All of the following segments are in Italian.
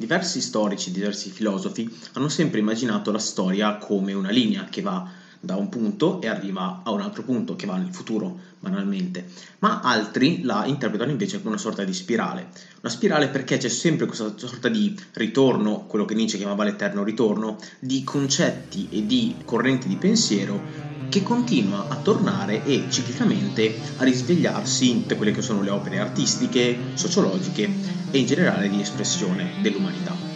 Diversi storici, diversi filosofi hanno sempre immaginato la storia come una linea che va da un punto e arriva a un altro punto che va nel futuro, banalmente, ma altri la interpretano invece come una sorta di spirale. Una spirale perché c'è sempre questa sorta di ritorno, quello che Nietzsche chiamava l'eterno ritorno, di concetti e di correnti di pensiero che continua a tornare e ciclicamente a risvegliarsi in tutte quelle che sono le opere artistiche, sociologiche e in generale di espressione dell'umanità.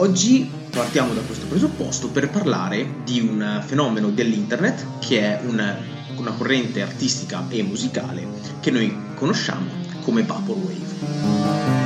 Oggi partiamo da questo presupposto per parlare di un fenomeno dell'internet che è una, una corrente artistica e musicale che noi conosciamo come Vaporwave.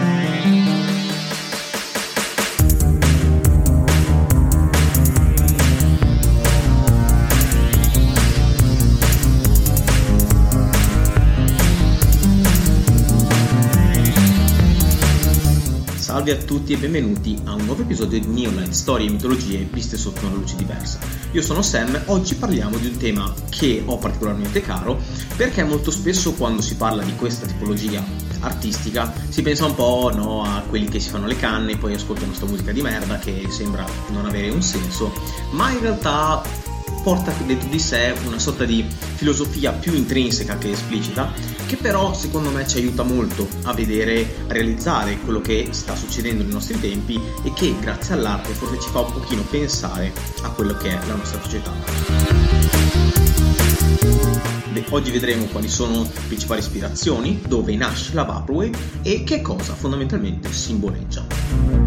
Salve a tutti e benvenuti a un nuovo episodio di Neolight, storie e mitologie viste sotto una luce diversa. Io sono Sam, oggi parliamo di un tema che ho particolarmente caro perché molto spesso quando si parla di questa tipologia artistica si pensa un po' no, a quelli che si fanno le canne e poi ascoltano questa musica di merda che sembra non avere un senso, ma in realtà porta dentro di sé una sorta di filosofia più intrinseca che esplicita, che però secondo me ci aiuta molto a vedere, a realizzare quello che sta succedendo nei nostri tempi e che grazie all'arte forse ci fa un pochino pensare a quello che è la nostra società. Oggi vedremo quali sono le principali ispirazioni, dove nasce la Vaporwave e che cosa fondamentalmente simboleggia.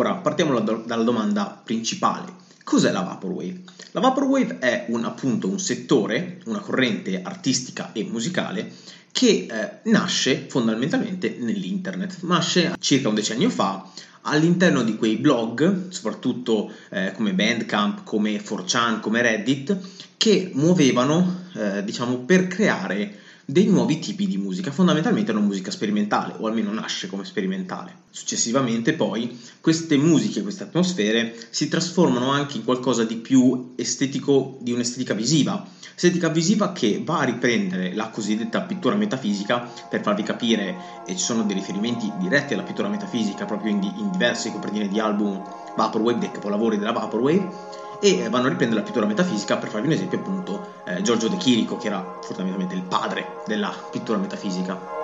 Ora partiamo dalla domanda principale. Cos'è la Vaporwave? La Vaporwave è un, appunto un settore, una corrente artistica e musicale che eh, nasce fondamentalmente nell'internet. Nasce circa un decennio fa all'interno di quei blog, soprattutto eh, come Bandcamp, come 4chan, come Reddit, che muovevano, eh, diciamo, per creare dei nuovi tipi di musica, fondamentalmente una musica sperimentale, o almeno nasce come sperimentale. Successivamente poi queste musiche, queste atmosfere si trasformano anche in qualcosa di più estetico, di un'estetica visiva, estetica visiva che va a riprendere la cosiddetta pittura metafisica, per farvi capire, e ci sono dei riferimenti diretti alla pittura metafisica proprio in, di, in diverse copertine di album Vaporwave, dei capolavori della Vaporwave, e vanno a riprendere la pittura metafisica per farvi un esempio appunto eh, Giorgio De Chirico che era fondamentalmente il padre della pittura metafisica.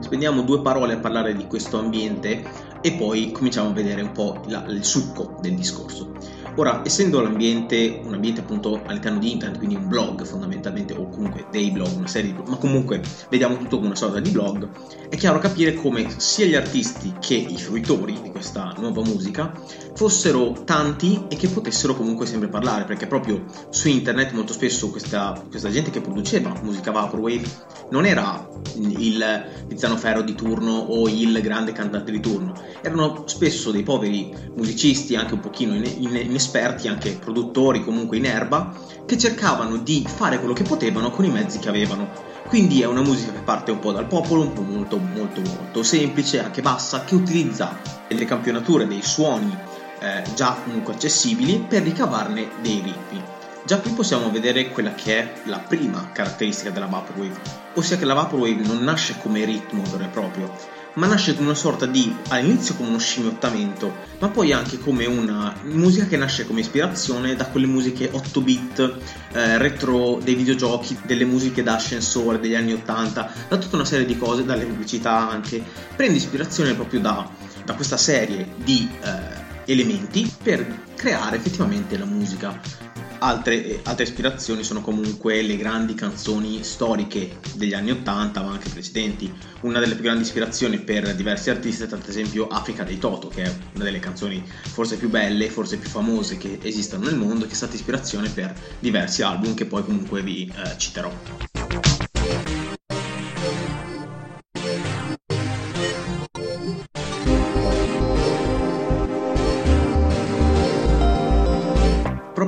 Spendiamo due parole a parlare di questo ambiente e poi cominciamo a vedere un po' la, il succo del discorso Ora, essendo l'ambiente un ambiente appunto all'interno di internet, quindi un blog fondamentalmente, o comunque dei blog, una serie di blog, ma comunque vediamo tutto come una sorta di blog, è chiaro capire come sia gli artisti che i fruitori di questa nuova musica fossero tanti e che potessero comunque sempre parlare, perché proprio su internet molto spesso questa, questa gente che produceva musica Vaporwave non era il Tiziano Ferro di turno o il grande cantante di turno, erano spesso dei poveri musicisti, anche un pochino inesperti, esperti, anche produttori comunque in erba, che cercavano di fare quello che potevano con i mezzi che avevano. Quindi è una musica che parte un po' dal popolo, un po' molto molto molto semplice, anche bassa, che utilizza delle campionature, dei suoni eh, già comunque accessibili per ricavarne dei ritmi. Già qui possiamo vedere quella che è la prima caratteristica della Vaporwave, ossia che la Vaporwave non nasce come ritmo vero e proprio, ma nasce come una sorta di, all'inizio come uno scimmiottamento, ma poi anche come una musica che nasce come ispirazione da quelle musiche 8 bit, eh, retro dei videogiochi, delle musiche da ascensore degli anni 80, da tutta una serie di cose, dalle pubblicità anche, prende ispirazione proprio da, da questa serie di eh, elementi per creare effettivamente la musica Altre, altre, ispirazioni sono comunque le grandi canzoni storiche degli anni 80 ma anche precedenti. Una delle più grandi ispirazioni per diversi artisti è ad esempio Africa dei Toto, che è una delle canzoni forse più belle, forse più famose che esistono nel mondo, che è stata ispirazione per diversi album che poi comunque vi eh, citerò.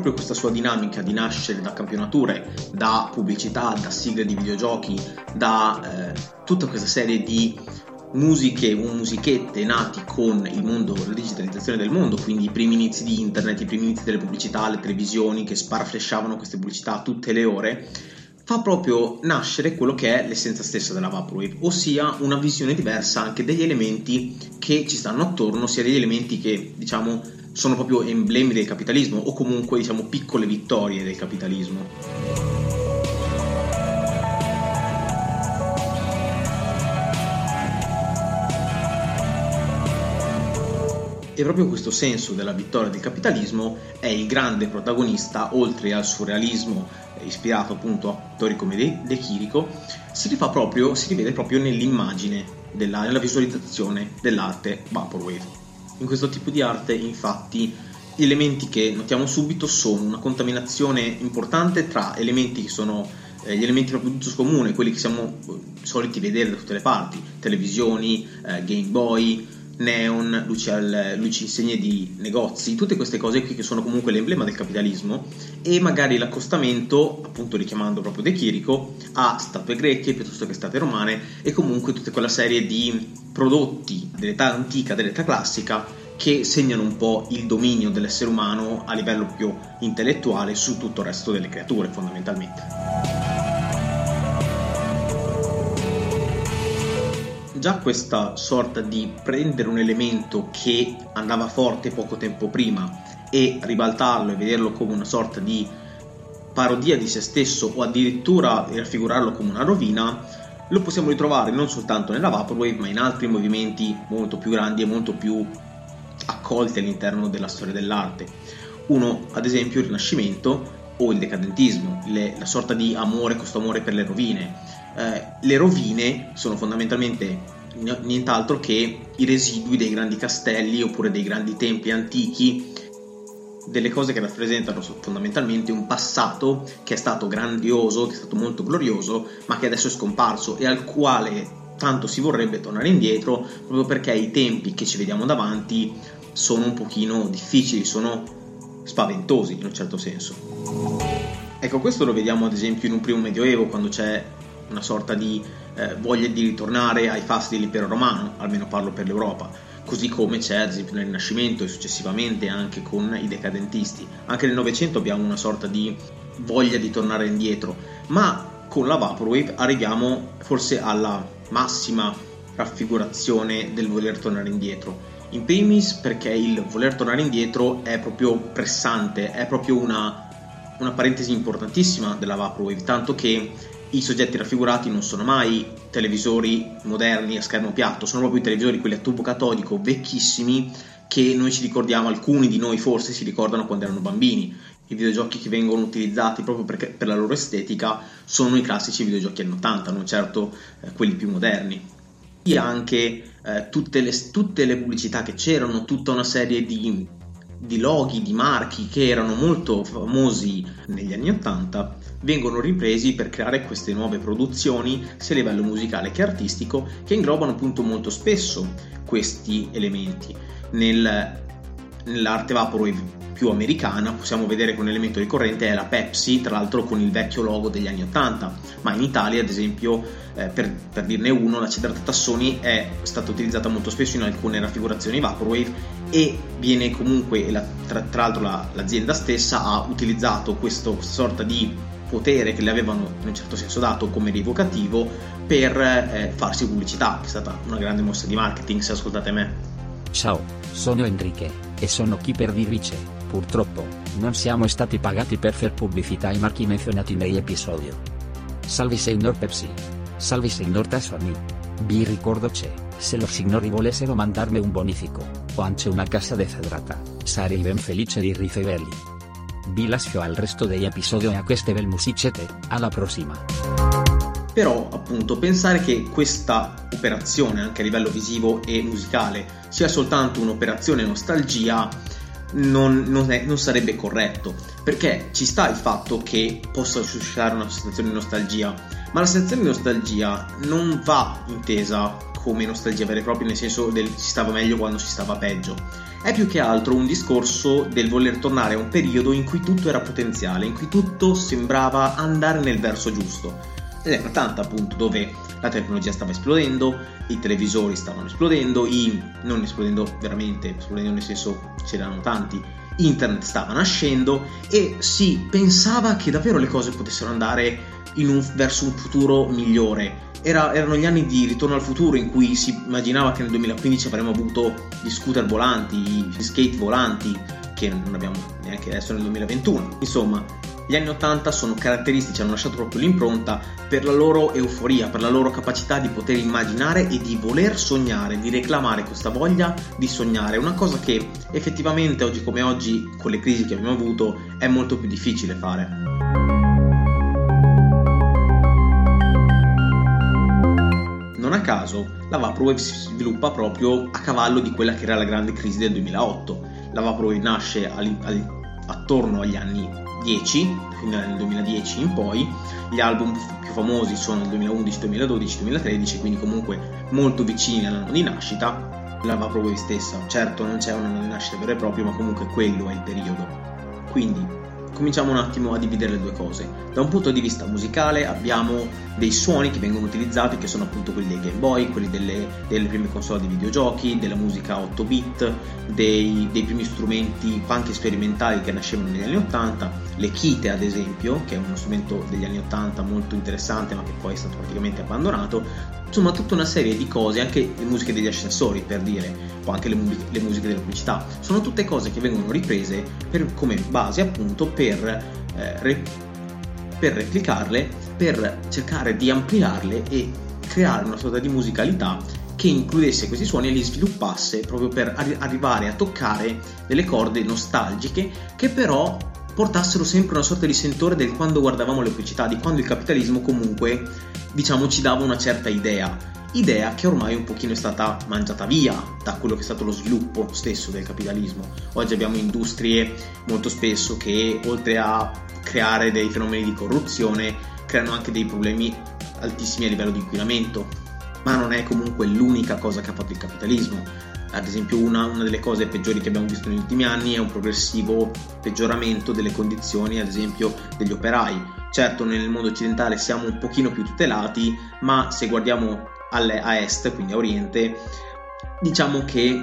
Proprio questa sua dinamica di nascere da campionature, da pubblicità, da sigle di videogiochi, da eh, tutta questa serie di musiche o musichette nati con il mondo, la digitalizzazione del mondo, quindi i primi inizi di internet, i primi inizi delle pubblicità, le televisioni che sparaflesciavano queste pubblicità tutte le ore, fa proprio nascere quello che è l'essenza stessa della Vaporwave, ossia una visione diversa anche degli elementi che ci stanno attorno, sia degli elementi che diciamo sono proprio emblemi del capitalismo o comunque diciamo piccole vittorie del capitalismo. E proprio questo senso della vittoria del capitalismo è il grande protagonista, oltre al surrealismo eh, ispirato appunto a autori come De, Chirico, si, proprio, si rivede proprio nell'immagine, della, nella visualizzazione dell'arte Vaporwave. In questo tipo di arte, infatti, gli elementi che notiamo subito sono una contaminazione importante tra elementi che sono eh, gli elementi proprio di uso comune, quelli che siamo eh, soliti vedere da tutte le parti, televisioni, Game Boy, neon, luci, al, luci insegne di negozi, tutte queste cose qui che sono comunque l'emblema del capitalismo e magari l'accostamento, appunto richiamando proprio De Chirico, a statue greche piuttosto che statue romane e comunque tutta quella serie di prodotti dell'età antica, dell'età classica che segnano un po' il dominio dell'essere umano a livello più intellettuale su tutto il resto delle creature fondamentalmente. Già questa sorta di prendere un elemento che andava forte poco tempo prima e ribaltarlo e vederlo come una sorta di parodia di se stesso o addirittura raffigurarlo come una rovina, lo possiamo ritrovare non soltanto nella Vaporwave ma in altri movimenti molto più grandi e molto più accolti all'interno della storia dell'arte. Uno, ad esempio, il Rinascimento o il decadentismo, le, la sorta di amore, questo amore per le rovine eh, le rovine sono fondamentalmente nient'altro che i residui dei grandi castelli oppure dei grandi templi antichi, delle cose che rappresentano fondamentalmente un passato che è stato grandioso, che è stato molto glorioso, ma che adesso è scomparso e al quale tanto si vorrebbe tornare indietro proprio perché i tempi che ci vediamo davanti sono un pochino difficili, sono spaventosi in un certo senso. Ecco, questo lo vediamo ad esempio in un primo medioevo quando c'è una sorta di eh, voglia di ritornare ai fasti dell'impero romano, almeno parlo per l'Europa, così come c'è ad esempio nel Rinascimento e successivamente anche con i decadentisti. Anche nel Novecento abbiamo una sorta di voglia di tornare indietro, ma con la Vaporwave arriviamo forse alla massima raffigurazione del voler tornare indietro. In primis perché il voler tornare indietro è proprio pressante, è proprio una, una parentesi importantissima della Vaporwave, tanto che i soggetti raffigurati non sono mai televisori moderni a schermo piatto, sono proprio i televisori quelli a tubo catodico vecchissimi che noi ci ricordiamo, alcuni di noi forse si ricordano quando erano bambini. I videogiochi che vengono utilizzati proprio perché, per la loro estetica sono i classici videogiochi anni 80, non certo eh, quelli più moderni. E anche eh, tutte, le, tutte le pubblicità che c'erano, tutta una serie di di loghi, di marchi che erano molto famosi negli anni 80 vengono ripresi per creare queste nuove produzioni sia a livello musicale che artistico che inglobano appunto molto spesso questi elementi. Nel, nell'arte vaporwave più americana possiamo vedere che un elemento ricorrente è la Pepsi, tra l'altro con il vecchio logo degli anni 80, ma in Italia ad esempio, eh, per, per, dirne uno, la citrata Tassoni è stata utilizzata molto spesso in alcune raffigurazioni Vaporwave e viene comunque, la, tra, tra, l'altro la, l'azienda stessa ha utilizzato questa sorta di potere che le avevano in un certo senso dato come rievocativo per eh, farsi pubblicità, che è stata una grande mossa di marketing se ascoltate me. Ciao, sono Enrique e sono qui per dirvi Purtroppo, non siamo stati pagati per fare pubblicità ai marchi menzionati nell'episodio. Salve signor Pepsi. Salve signor Tassoni. Vi ricordo che, se lo signori volessero mandarmi un bonifico, o anche una casa dezedrata, sarei ben felice di riceverli. Vi lascio al resto degli episodi e a queste bel musicette, alla prossima. Però, appunto, pensare che questa operazione, anche a livello visivo e musicale, sia soltanto un'operazione nostalgia non, non, è, non, sarebbe corretto perché ci sta il fatto che possa suscitare una sensazione di nostalgia ma la sensazione di nostalgia non va intesa come nostalgia vera e propria nel senso del si stava meglio quando si stava peggio. È più che altro un discorso del voler tornare a un periodo in cui tutto era potenziale in cui tutto sembrava andare nel verso giusto. Negli anni 80 appunto dove la tecnologia stava esplodendo, i televisori stavano esplodendo, i, non esplodendo veramente, esplodendo nel senso c'erano tanti, internet stava nascendo e si pensava che davvero le cose potessero andare un, verso un futuro migliore. Era, erano gli anni di ritorno al futuro in cui si immaginava che nel 2015 avremmo avuto gli scooter volanti, gli skate volanti, che non abbiamo neanche adesso nel 2021. Insomma, gli anni 80 sono caratteristici, hanno lasciato proprio l'impronta per la loro euforia, per la loro capacità di poter immaginare e di voler sognare, di reclamare questa voglia di sognare, una cosa che effettivamente oggi come oggi, con le crisi che abbiamo avuto, è molto più difficile fare. Caso, la Vaporwave si sviluppa proprio a cavallo di quella che era la grande crisi del 2008. La Vaporwave nasce attorno agli anni 10, quindi nel 2010 in poi, gli album più famosi sono il 2011, 2012, 2013, quindi comunque molto vicini all'anno di nascita, la Vaporwave stessa, certo non c'è un anno di nascita vero e proprio, ma comunque quello è il periodo. Quindi cominciamo un attimo a dividere le due cose. Da un punto di vista musicale abbiamo dei suoni che vengono utilizzati, che sono appunto quelli dei Game Boy, quelli delle, delle prime console di videogiochi, della musica 8 bit, dei, dei, primi strumenti punk sperimentali che nascevano negli anni 80, le kite ad esempio, che è uno strumento degli anni 80 molto interessante ma che poi è stato praticamente abbandonato, insomma tutta una serie di cose, anche le musiche degli ascensori per dire, o anche le, mu- le musiche della pubblicità, sono tutte cose che vengono riprese per, come base appunto per, eh, re- per replicarle, per cercare di ampliarle e creare una sorta di musicalità che includesse questi suoni e li sviluppasse proprio per arri- arrivare a toccare delle corde nostalgiche che però portassero sempre una sorta di sentore del quando guardavamo le pubblicità, di quando il capitalismo comunque diciamo ci dava una certa idea idea che ormai un pochino è stata mangiata via da quello che è stato lo sviluppo stesso del capitalismo. Oggi abbiamo industrie molto spesso che oltre a creare dei fenomeni di corruzione creano anche dei problemi altissimi a livello di inquinamento ma non è comunque l'unica cosa che ha fatto il capitalismo. Ad esempio una, una, delle cose peggiori che abbiamo visto negli ultimi anni è un progressivo peggioramento delle condizioni, ad esempio, degli operai. Certo, nel mondo occidentale siamo un pochino più tutelati, ma se guardiamo a est, quindi a oriente, diciamo che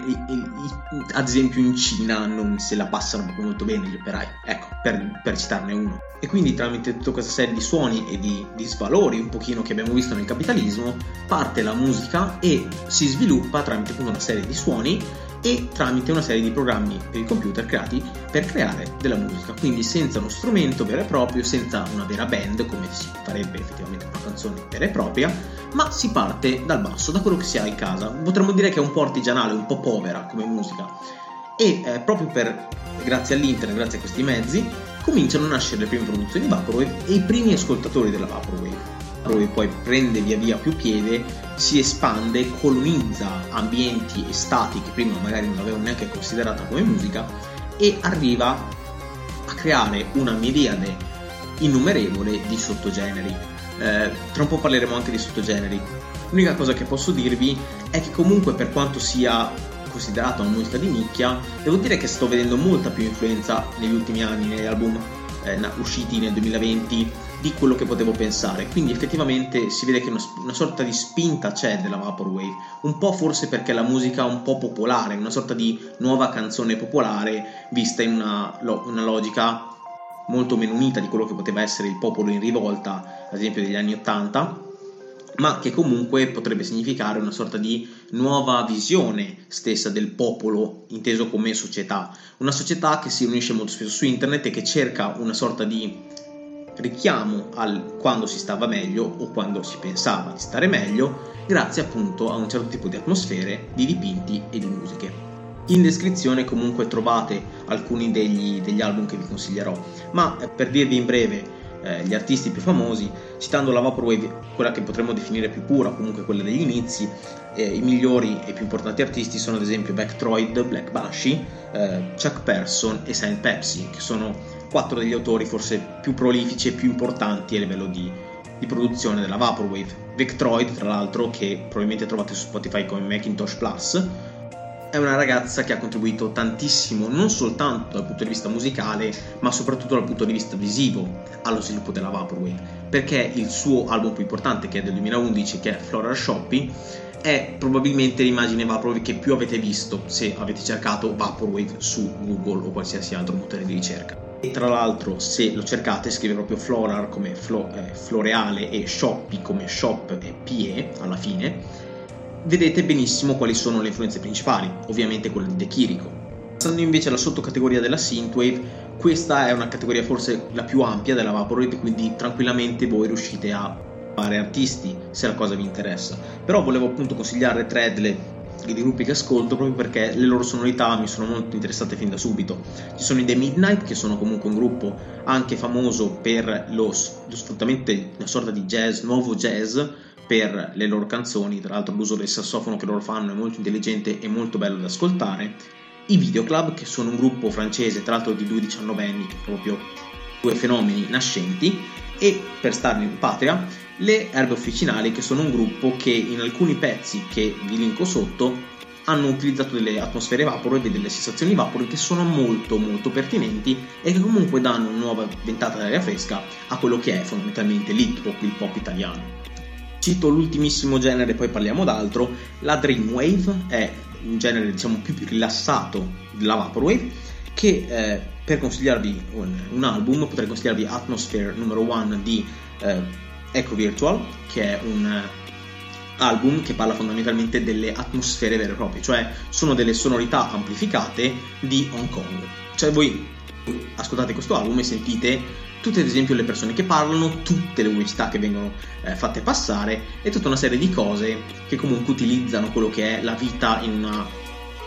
ad esempio in Cina non se la passano molto bene gli operai, ecco, per, per citarne uno. E quindi tramite tutta questa serie di suoni e di, di svalori un pochino che abbiamo visto nel capitalismo, parte la musica e si sviluppa tramite appunto una serie di suoni e tramite una serie di programmi per il computer creati per creare della musica, quindi senza uno strumento vero e proprio, senza una vera band come si farebbe effettivamente una canzone vera e propria, ma si parte dal basso, da quello che si ha in casa. Potremmo dire che è un po' artigianale, un po' povera come musica. E eh, proprio per, grazie all'internet, grazie a questi mezzi, cominciano a nascere le prime produzioni Vaporwave e i primi ascoltatori della Vaporwave. Vaporwave poi prende via via più piede, si espande, colonizza ambienti e stati che prima magari non avevano neanche considerata come musica e arriva a creare una miriade innumerevole di sottogeneri eh, tra un po' parleremo anche di sottogeneri. L'unica cosa che posso dirvi è che comunque per quanto sia considerata una musica di nicchia, devo dire che sto vedendo molta più influenza negli ultimi anni, negli album eh, usciti nel 2020, di quello che potevo pensare. Quindi effettivamente si vede che una, una, sorta di spinta c'è della Vaporwave, un po' forse perché la musica è un po' popolare, una sorta di nuova canzone popolare vista in una, una logica molto meno unita di quello che poteva essere il popolo in rivolta, ad esempio degli anni Ottanta, ma che comunque potrebbe significare una sorta di nuova visione stessa del popolo inteso come società, una società che si riunisce molto spesso su internet e che cerca una sorta di richiamo al quando si stava meglio o quando si pensava di stare meglio, grazie appunto a un certo tipo di atmosfere, di dipinti e di musiche. In descrizione comunque trovate alcuni degli, degli album che vi consiglierò, ma eh, per dirvi in breve eh, gli artisti più famosi, citando la Vaporwave, quella che potremmo definire più pura, comunque quella degli inizi, eh, i migliori e più importanti artisti sono ad esempio Backtroid, Black Banshee, eh, Chuck Person e Saint Pepsi, che sono quattro degli autori forse più prolifici e più importanti a livello di, di produzione della Vaporwave. Backtroid, tra l'altro, che probabilmente trovate su Spotify come Macintosh Plus, è una ragazza che ha contribuito tantissimo, non soltanto dal punto di vista musicale, ma soprattutto dal punto di vista visivo allo sviluppo della Vaporwave. perché il suo album più importante, che è del 2011, che è Floral Shopping, è probabilmente l'immagine Vaporwave che più avete visto se avete cercato Vaporwave su Google o qualsiasi altro motore di ricerca. E tra l'altro, se lo cercate, scrive proprio Floral come flo, eh, floreale e Shoppy come shop e PE alla fine, vedete benissimo quali sono le influenze principali, ovviamente quella di De Chirico. Passando invece alla sottocategoria della Synthwave, questa è una categoria forse la più ampia della Vaporwave, quindi tranquillamente voi riuscite a fare artisti se la cosa vi interessa. Però volevo appunto consigliare tre delle di gruppi che ascolto proprio perché le loro sonorità mi sono molto interessate fin da subito. Ci sono i The Midnight che sono comunque un gruppo anche famoso per lo, lo sfruttamento di una sorta di jazz, nuovo jazz per le loro canzoni, tra l'altro l'uso del sassofono che loro fanno è molto intelligente e molto bello da ascoltare. I Videoclub che sono un gruppo francese, tra l'altro di due diciannovenni, proprio due fenomeni nascenti e per starne in patria le Erbe Officinali che sono un gruppo che in alcuni pezzi che vi linko sotto hanno utilizzato delle atmosfere vapore e delle sensazioni vapore che sono molto molto pertinenti e che comunque danno una nuova ventata d'aria fresca a quello che è fondamentalmente l'hip il pop italiano. Cito l'ultimissimo genere, poi parliamo d'altro. La Dreamwave è un genere diciamo più rilassato della Vaporwave che eh, per consigliarvi un, un, album potrei consigliarvi Atmosphere numero 1 di eh, Echo Virtual che è un eh, album che parla fondamentalmente delle atmosfere vere e proprie cioè sono delle sonorità amplificate di Hong Kong. Cioè voi ascoltate questo album e sentite tutte ad esempio le persone che parlano, tutte le pubblicità che vengono eh, fatte passare e tutta una serie di cose che comunque utilizzano quello che è la vita in una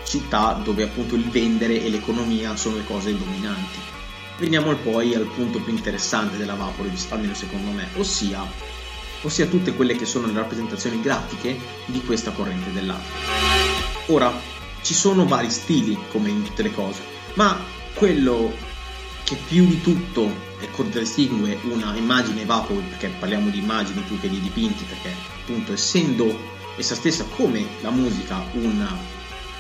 città dove appunto il vendere e l'economia sono le cose dominanti. Veniamo poi al punto più interessante della Vapor, almeno secondo me, ossia, ossia tutte quelle che sono le rappresentazioni grafiche di questa corrente dell'arte. Ora, ci sono vari stili come in tutte le cose, ma quello che più di tutto contraddistingue una immagine Vaporwave, perché parliamo di immagini più che di dipinti, perché appunto essendo essa stessa come la musica una,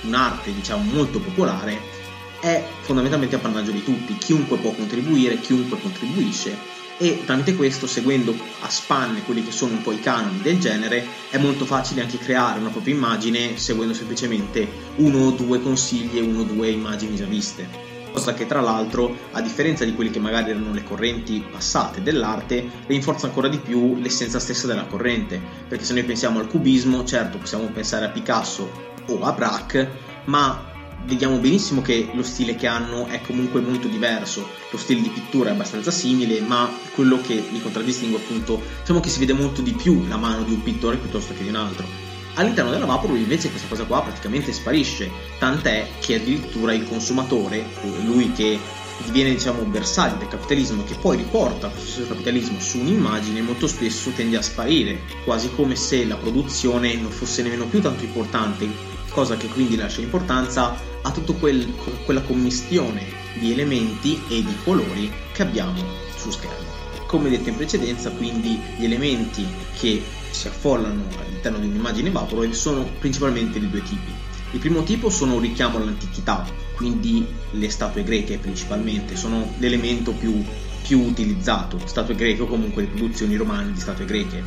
un'arte diciamo molto popolare, è fondamentalmente appannaggio di tutti, chiunque può contribuire, chiunque contribuisce. E tramite questo, seguendo a spanne quelli che sono un po' i canoni del genere, è molto facile anche creare una propria immagine seguendo semplicemente uno o due consigli e uno o due immagini già viste. Cosa che tra l'altro, a differenza di quelle che magari erano le correnti passate dell'arte, rinforza ancora di più l'essenza stessa della corrente, perché se noi pensiamo al cubismo, certo possiamo pensare a Picasso o a Braque, ma vediamo benissimo che lo stile che hanno è comunque molto diverso, lo stile di pittura è abbastanza simile, ma quello che li contraddistingue appunto, diciamo che si vede molto di più la mano di un pittore piuttosto che di un altro. All'interno della Vaporwave invece questa cosa qua praticamente sparisce, tant'è che addirittura il consumatore, lui che diviene diciamo bersaglio del capitalismo che poi riporta questo stesso capitalismo su un'immagine molto spesso tende a sparire quasi come se la produzione non fosse nemmeno più tanto importante cosa che quindi lascia importanza a tutta quel, quella commistione di elementi e di colori che abbiamo su schermo come detto in precedenza quindi gli elementi che si affollano all'interno di un'immagine Vaporwave sono principalmente di due tipi. Il primo tipo sono un richiamo all'antichità, quindi le statue greche principalmente sono l'elemento più, più utilizzato, statue greche o comunque le produzioni romane di statue greche.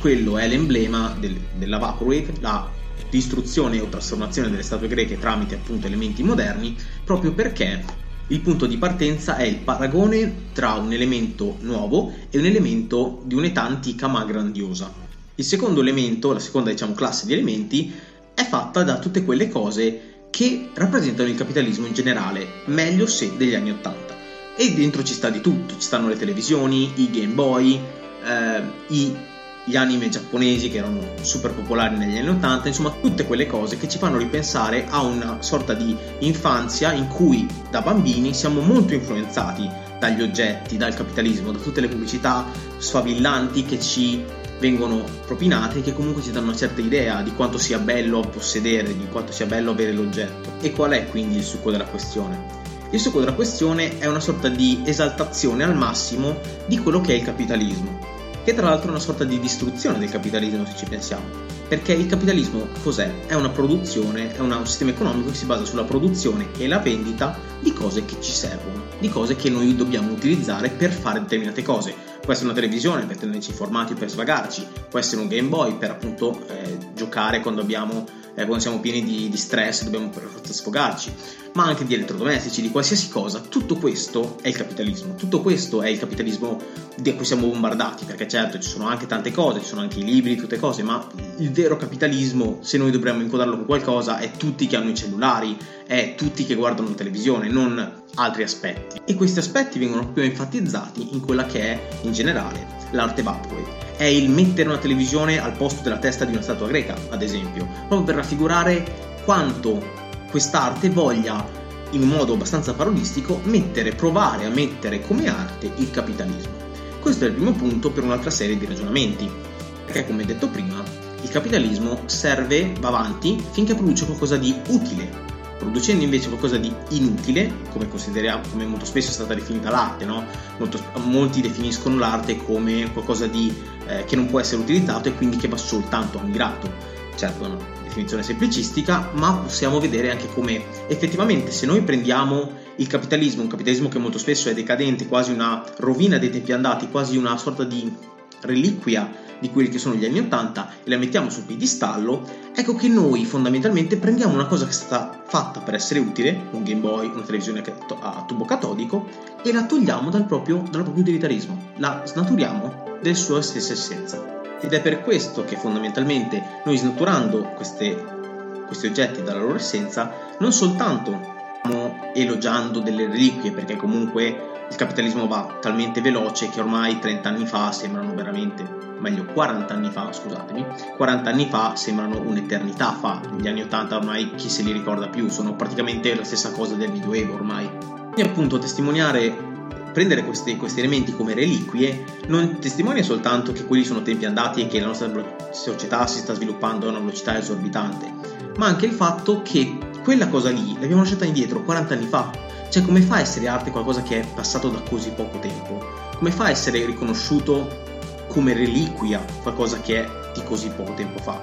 Quello è l'emblema del, della Vaporwave, la distruzione o trasformazione delle statue greche tramite appunto elementi moderni, proprio perché il punto di partenza è il paragone tra un elemento nuovo e un elemento di un'età antica ma grandiosa. Il secondo elemento, la seconda diciamo, classe di elementi, è fatta da tutte quelle cose che rappresentano il capitalismo in generale, meglio se degli anni Ottanta. E dentro ci sta di tutto, ci stanno le televisioni, i Game Boy, eh, i gli anime giapponesi che erano super popolari negli anni 80, insomma tutte quelle cose che ci fanno ripensare a una sorta di infanzia in cui da bambini siamo molto influenzati dagli oggetti, dal capitalismo, da tutte le pubblicità sfavillanti che ci vengono propinate e che comunque ci danno una certa idea di quanto sia bello possedere, di quanto sia bello avere l'oggetto. E qual è quindi il succo della questione? Il succo della questione è una sorta di esaltazione al massimo di quello che è il capitalismo che tra l'altro è una sorta di distruzione del capitalismo se ci pensiamo. Perché il capitalismo cos'è? È una produzione, è un sistema economico che si basa sulla produzione e la vendita di cose che ci servono, di cose che noi dobbiamo utilizzare per fare determinate cose. Può essere una televisione per tenerci informati per svagarci, può essere un Game Boy per appunto eh, giocare quando, abbiamo, eh, quando siamo pieni di, di stress, dobbiamo per forza sfogarci, ma anche di elettrodomestici, di qualsiasi cosa. Tutto questo è il capitalismo, tutto questo è il capitalismo di cui siamo bombardati, perché certo ci sono anche tante cose, ci sono anche i libri, tutte cose, ma il vero capitalismo, se noi dovremmo incodarlo con qualcosa, è tutti che hanno i cellulari, è tutti che guardano la televisione, non altri aspetti. E questi aspetti vengono più enfatizzati in quella che è in generale l'arte vaporwave. È il mettere una televisione al posto della testa di una statua greca, ad esempio, proprio per raffigurare quanto quest'arte voglia in un modo abbastanza parodistico mettere, provare a mettere come arte il capitalismo. Questo è il primo punto per un'altra serie di ragionamenti, perché come detto prima, il capitalismo serve, va avanti finché produce qualcosa di utile producendo invece qualcosa di inutile, come consideriamo, come molto spesso è stata definita l'arte, no? Molto, molti definiscono l'arte come qualcosa di, eh, che non può essere utilizzato e quindi che va soltanto ammirato. Certo, è una definizione semplicistica, ma possiamo vedere anche come effettivamente se noi prendiamo il capitalismo, un capitalismo che molto spesso è decadente, quasi una rovina dei tempi andati, quasi una sorta di reliquia di quelli che sono gli anni 80 e la mettiamo sul piedistallo, ecco che noi fondamentalmente prendiamo una cosa che è stata fatta per essere utile, un Game Boy, una televisione a tubo catodico, e la togliamo dal proprio, dal proprio utilitarismo, la snaturiamo del sua stessa essenza. Ed è per questo che fondamentalmente noi snaturando queste, questi oggetti dalla loro essenza, non soltanto stiamo elogiando delle reliquie, perché comunque il capitalismo va talmente veloce che ormai 30 anni fa sembrano veramente meglio 40 anni fa, scusatemi, 40 anni fa sembrano un'eternità fa, gli anni 80 ormai chi se li ricorda più, sono praticamente la stessa cosa del Medioevo ormai. E appunto testimoniare prendere questi, questi, elementi come reliquie non testimonia soltanto che quelli sono tempi andati e che la nostra società si sta sviluppando a una velocità esorbitante, ma anche il fatto che quella cosa lì l'abbiamo lasciata indietro 40 anni fa. Cioè, come fa a essere arte qualcosa che è passato da così poco tempo? Come fa a essere riconosciuto come reliquia qualcosa che è di così poco tempo fa.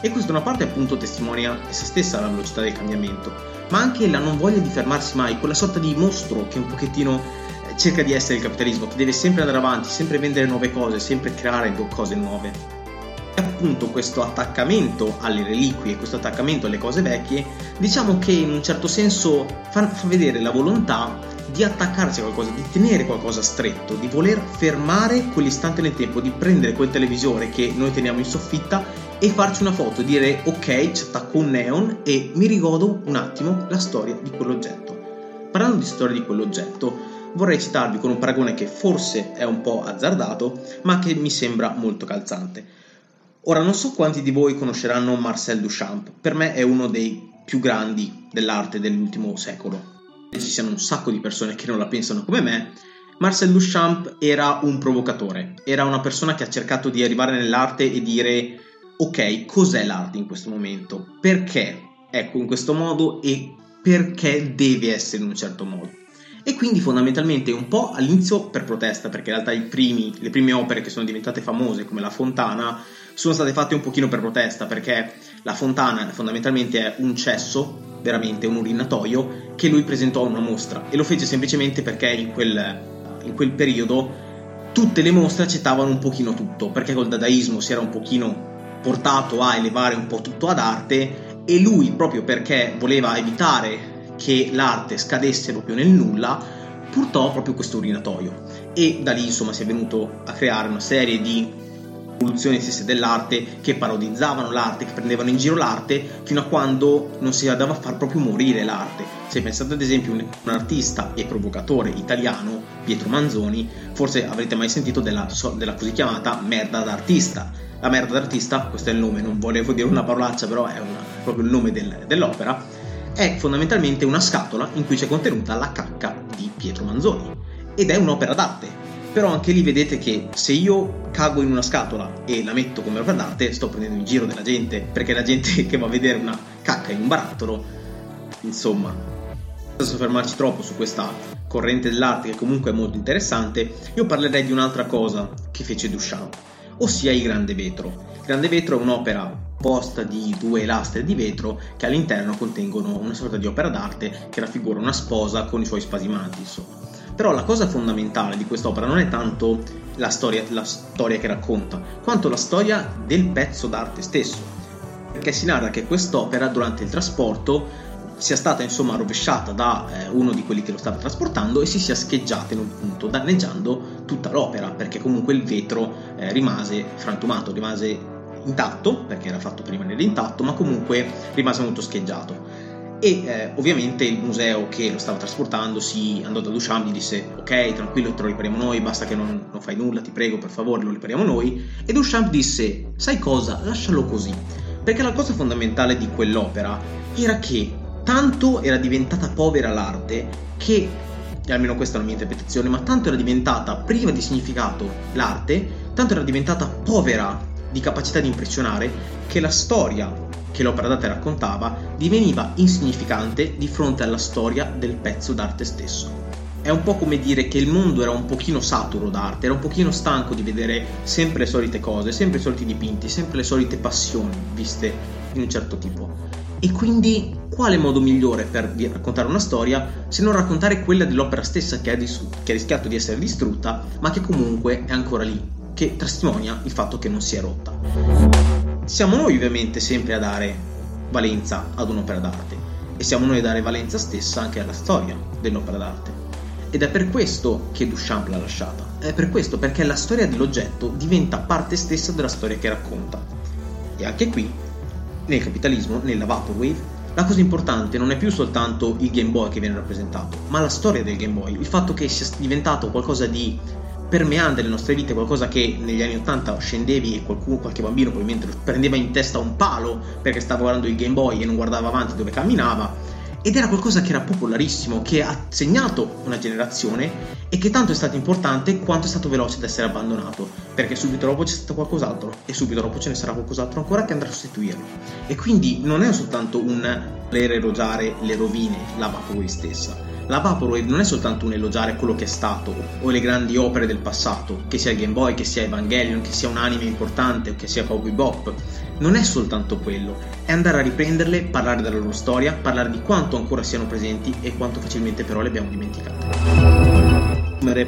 E questo da una parte appunto testimonia se stessa la velocità del cambiamento, ma anche la non voglia di fermarsi mai, quella sorta di mostro che un pochettino eh, cerca di essere il capitalismo, che deve sempre andare avanti, sempre vendere nuove cose, sempre creare cose nuove. E appunto questo attaccamento alle reliquie, questo attaccamento alle cose vecchie, diciamo che in un certo senso fa, fa vedere la volontà di attaccarsi a qualcosa, di tenere qualcosa stretto, di voler fermare quell'istante nel tempo, di prendere quel televisore che noi teniamo in soffitta e farci una foto, dire ok, ci attacco un neon e mi rigodo un attimo la storia di quell'oggetto. Parlando di storia di quell'oggetto, vorrei citarvi con un paragone che forse è un po' azzardato, ma che mi sembra molto calzante. Ora, non so quanti di voi conosceranno Marcel Duchamp, per me è uno dei più grandi dell'arte dell'ultimo secolo ci siano un sacco di persone che non la pensano come me, Marcel Duchamp era un provocatore, era una persona che ha cercato di arrivare nell'arte e dire ok, cos'è l'arte in questo momento? Perché ecco in questo modo e perché deve essere in un certo modo? E quindi fondamentalmente un po' all'inizio per protesta, perché in realtà primi, le prime opere che sono diventate famose come La Fontana sono state fatte un pochino per protesta, perché La Fontana fondamentalmente è un cesso veramente un urinatoio che lui presentò a una mostra. E lo fece semplicemente perché in quel, in quel periodo tutte le mostre accettavano un pochino tutto, perché col dadaismo si era un pochino portato a elevare un po' tutto ad arte e lui proprio perché voleva evitare che l'arte scadesse proprio nel nulla portò proprio questo urinatoio. E da lì insomma si è venuto a creare una serie di evoluzioni stesse dell'arte che parodizzavano l'arte, che prendevano in giro l'arte fino a quando non si andava a far proprio morire l'arte. Se pensate ad esempio un, un artista e provocatore italiano, Pietro Manzoni, forse avrete mai sentito della, della così chiamata merda d'artista. La merda d'artista, questo è il nome, non volevo dire una parolaccia, però è una, proprio il nome del, dell'opera, è fondamentalmente una scatola in cui c'è contenuta la cacca di Pietro Manzoni. Ed è un'opera d'arte, però anche lì vedete che se io cago in una scatola e la metto come opera d'arte, sto prendendo in giro della gente, perché la gente che va a vedere una cacca in un barattolo, insomma, senza soffermarci troppo su questa corrente dell'arte che comunque è molto interessante, io parlerei di un'altra cosa che fece Duchamp, ossia il Grande Vetro. Il Grande Vetro è un'opera posta di due lastre di vetro che all'interno contengono una sorta di opera d'arte che raffigura una sposa con i suoi spasimanti, insomma. Però la cosa fondamentale di quest'opera non è tanto la storia, la storia che racconta, quanto la storia del pezzo d'arte stesso. Perché si narra che quest'opera durante il trasporto sia stata insomma rovesciata da eh, uno di quelli che lo stava trasportando e si sia scheggiata in un punto, danneggiando tutta l'opera, perché comunque il vetro eh, rimase frantumato, rimase intatto, perché era fatto per rimanere intatto, ma comunque rimase molto scheggiato. E eh, ovviamente il museo che lo stava trasportando si andò da Duchamp e gli disse ok tranquillo te lo ripariamo noi basta che non, non fai nulla ti prego per favore lo ripariamo noi. E Duchamp disse sai cosa? Lascialo così. Perché la cosa fondamentale di quell'opera era che tanto era diventata povera l'arte che almeno questa è la mia interpretazione ma tanto era diventata priva di significato l'arte tanto era diventata povera di capacità di impressionare che la storia che l'opera d'arte raccontava diveniva insignificante di fronte alla storia del pezzo d'arte stesso. È un po' come dire che il mondo era un pochino saturo d'arte, era un pochino stanco di vedere sempre le solite cose, sempre i soliti dipinti, sempre le solite passioni viste in un certo tipo. E quindi quale modo migliore per raccontare una storia se non raccontare quella dell'opera stessa che ha, dis- che ha rischiato di essere distrutta, ma che comunque è ancora lì, che testimonia il fatto che non si è rotta siamo noi ovviamente sempre a dare valenza ad un'opera d'arte e siamo noi a dare valenza stessa anche alla storia dell'opera d'arte. Ed è per questo che Duchamp l'ha lasciata. È per questo perché la storia dell'oggetto diventa parte stessa della storia che racconta. E anche qui, nel capitalismo, nella Vaporwave, la cosa importante non è più soltanto il Game Boy che viene rappresentato, ma la storia del Game Boy, il fatto che sia diventato qualcosa di permeante nelle nostre vite, qualcosa che negli anni 80 scendevi e qualcuno, qualche bambino probabilmente prendeva in testa un palo perché stava guardando il Game Boy e non guardava avanti dove camminava. Ed era qualcosa che era popolarissimo, che ha segnato una generazione e che tanto è stato importante quanto è stato veloce ad essere abbandonato, perché subito dopo c'è stato qualcos'altro e subito dopo ce ne sarà qualcos'altro ancora che andrà a sostituirlo. E quindi non è soltanto un voler erogiare le rovine, la Vaporwave stessa, la Vaporwave non è soltanto un elogiare quello che è stato o le grandi opere del passato, che sia il Game Boy, che sia Evangelion, che sia un anime importante o che sia Cowboy Bop. Non è soltanto quello, è andare a riprenderle, parlare della loro storia, parlare di quanto ancora siano presenti e quanto facilmente però le abbiamo dimenticate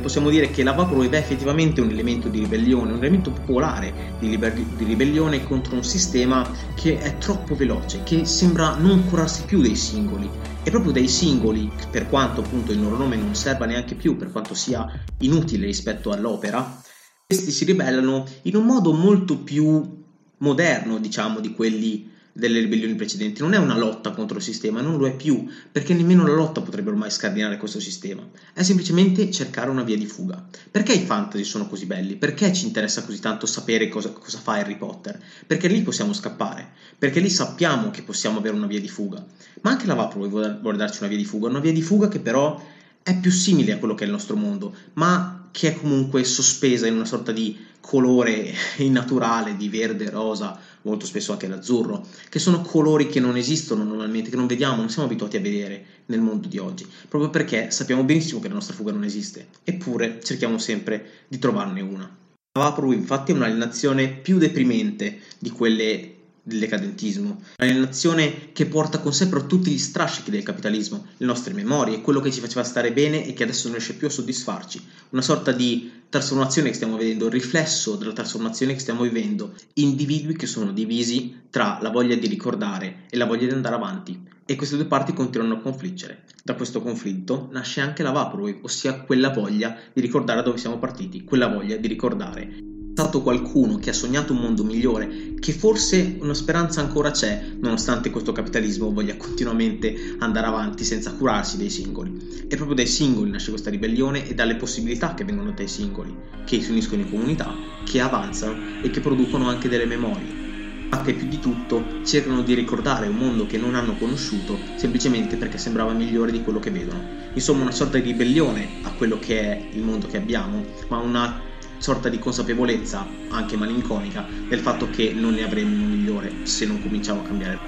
possiamo dire che la Vaporwave è effettivamente un elemento di ribellione, un elemento popolare di, liber- di, ribellione contro un sistema che è troppo veloce, che sembra non curarsi più dei singoli. E proprio dai singoli, per quanto appunto il loro nome non serva neanche più, per quanto sia inutile rispetto all'opera, questi si ribellano in un modo molto più moderno, diciamo, di quelli delle ribellioni precedenti, non è una lotta contro il sistema, non lo è più, perché nemmeno la lotta potrebbe ormai scardinare questo sistema, è semplicemente cercare una via di fuga. Perché i fantasy sono così belli? Perché ci interessa così tanto sapere cosa, cosa fa Harry Potter? Perché lì possiamo scappare, perché lì sappiamo che possiamo avere una via di fuga, ma anche la Vapor vuole darci una via di fuga, una via di fuga che però è più simile a quello che è il nostro mondo, ma che è comunque sospesa in una sorta di colore innaturale di verde, rosa, molto spesso anche l'azzurro, che sono colori che non esistono normalmente, che non vediamo, non siamo abituati a vedere nel mondo di oggi, proprio perché sappiamo benissimo che la nostra fuga non esiste, eppure cerchiamo sempre di trovarne una. Vaporwave infatti è un'alienazione più deprimente di quelle del decadentismo, un'alienazione che porta con sé però tutti gli strascichi del capitalismo, le nostre memorie, quello che ci faceva stare bene e che adesso non riesce più a soddisfarci, una sorta di trasformazione che stiamo vedendo, il riflesso della trasformazione che stiamo vivendo, individui che sono divisi tra la voglia di ricordare e la voglia di andare avanti. E queste due parti continuano a confliggere. Da questo conflitto nasce anche la Vaporwave, ossia quella voglia di ricordare dove siamo partiti, quella voglia di ricordare stato qualcuno che ha sognato un mondo migliore, che forse una speranza ancora c'è, nonostante questo capitalismo voglia continuamente andare avanti senza curarsi dei singoli. E proprio dai singoli nasce questa ribellione e dalle possibilità che vengono dai singoli, che si uniscono in comunità, che avanzano e che producono anche delle memorie. Ma che più di tutto cercano di ricordare un mondo che non hanno conosciuto semplicemente perché sembrava migliore di quello che vedono. Insomma, una sorta di ribellione a quello che è il mondo che abbiamo, ma una sorta di consapevolezza, anche malinconica, del fatto che non ne avremo uno migliore se non cominciamo a cambiare.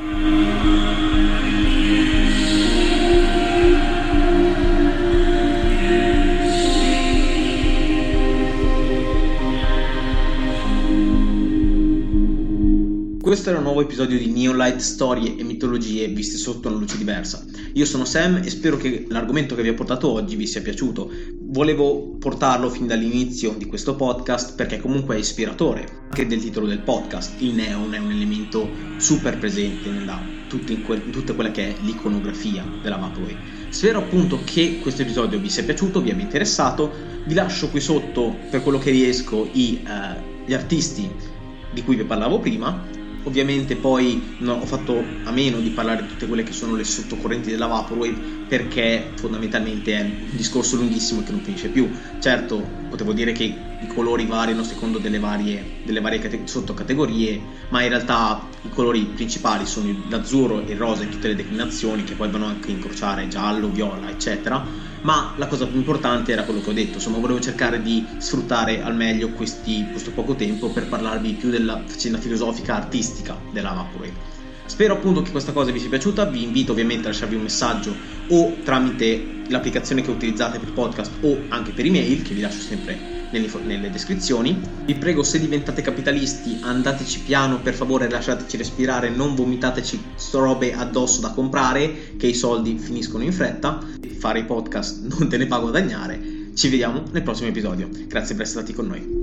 Questo era un nuovo episodio di Neolight Storie e mitologie viste sotto una luce diversa. Io sono Sam e spero che l'argomento che vi ho portato oggi vi sia piaciuto volevo portarlo fin dall'inizio di questo podcast perché comunque è ispiratore anche del titolo del podcast. Il neon è un elemento super presente nella, que, tutta quella che è l'iconografia della Vaporwave. Spero appunto che questo episodio vi sia piaciuto, vi abbia interessato. Vi lascio qui sotto per quello che riesco i, uh, gli artisti di cui vi parlavo prima Ovviamente poi no, ho fatto a meno di parlare di tutte quelle che sono le sottocorrenti della Vaporwave perché fondamentalmente è un discorso lunghissimo che non finisce più. Certo, potevo dire che i colori variano secondo delle varie, delle varie cate- sottocategorie, ma in realtà i colori principali sono l'azzurro e il rosa in tutte le declinazioni che poi vanno anche a incrociare giallo, viola, eccetera ma la cosa più importante era quello che ho detto, insomma volevo cercare di sfruttare al meglio questi, questo poco tempo per parlarvi più della faccenda filosofica artistica della Vaporwave. Spero appunto che questa cosa vi sia piaciuta, vi invito ovviamente a lasciarvi un messaggio o tramite l'applicazione che utilizzate per podcast o anche per email che vi lascio sempre nelle, nelle, descrizioni. Vi prego, se diventate capitalisti, andateci piano, per favore, lasciateci respirare, non vomitateci robe addosso da comprare, che i soldi finiscono in fretta. Fare i podcast non te ne fa guadagnare. Ci vediamo nel prossimo episodio. Grazie per essere stati con noi.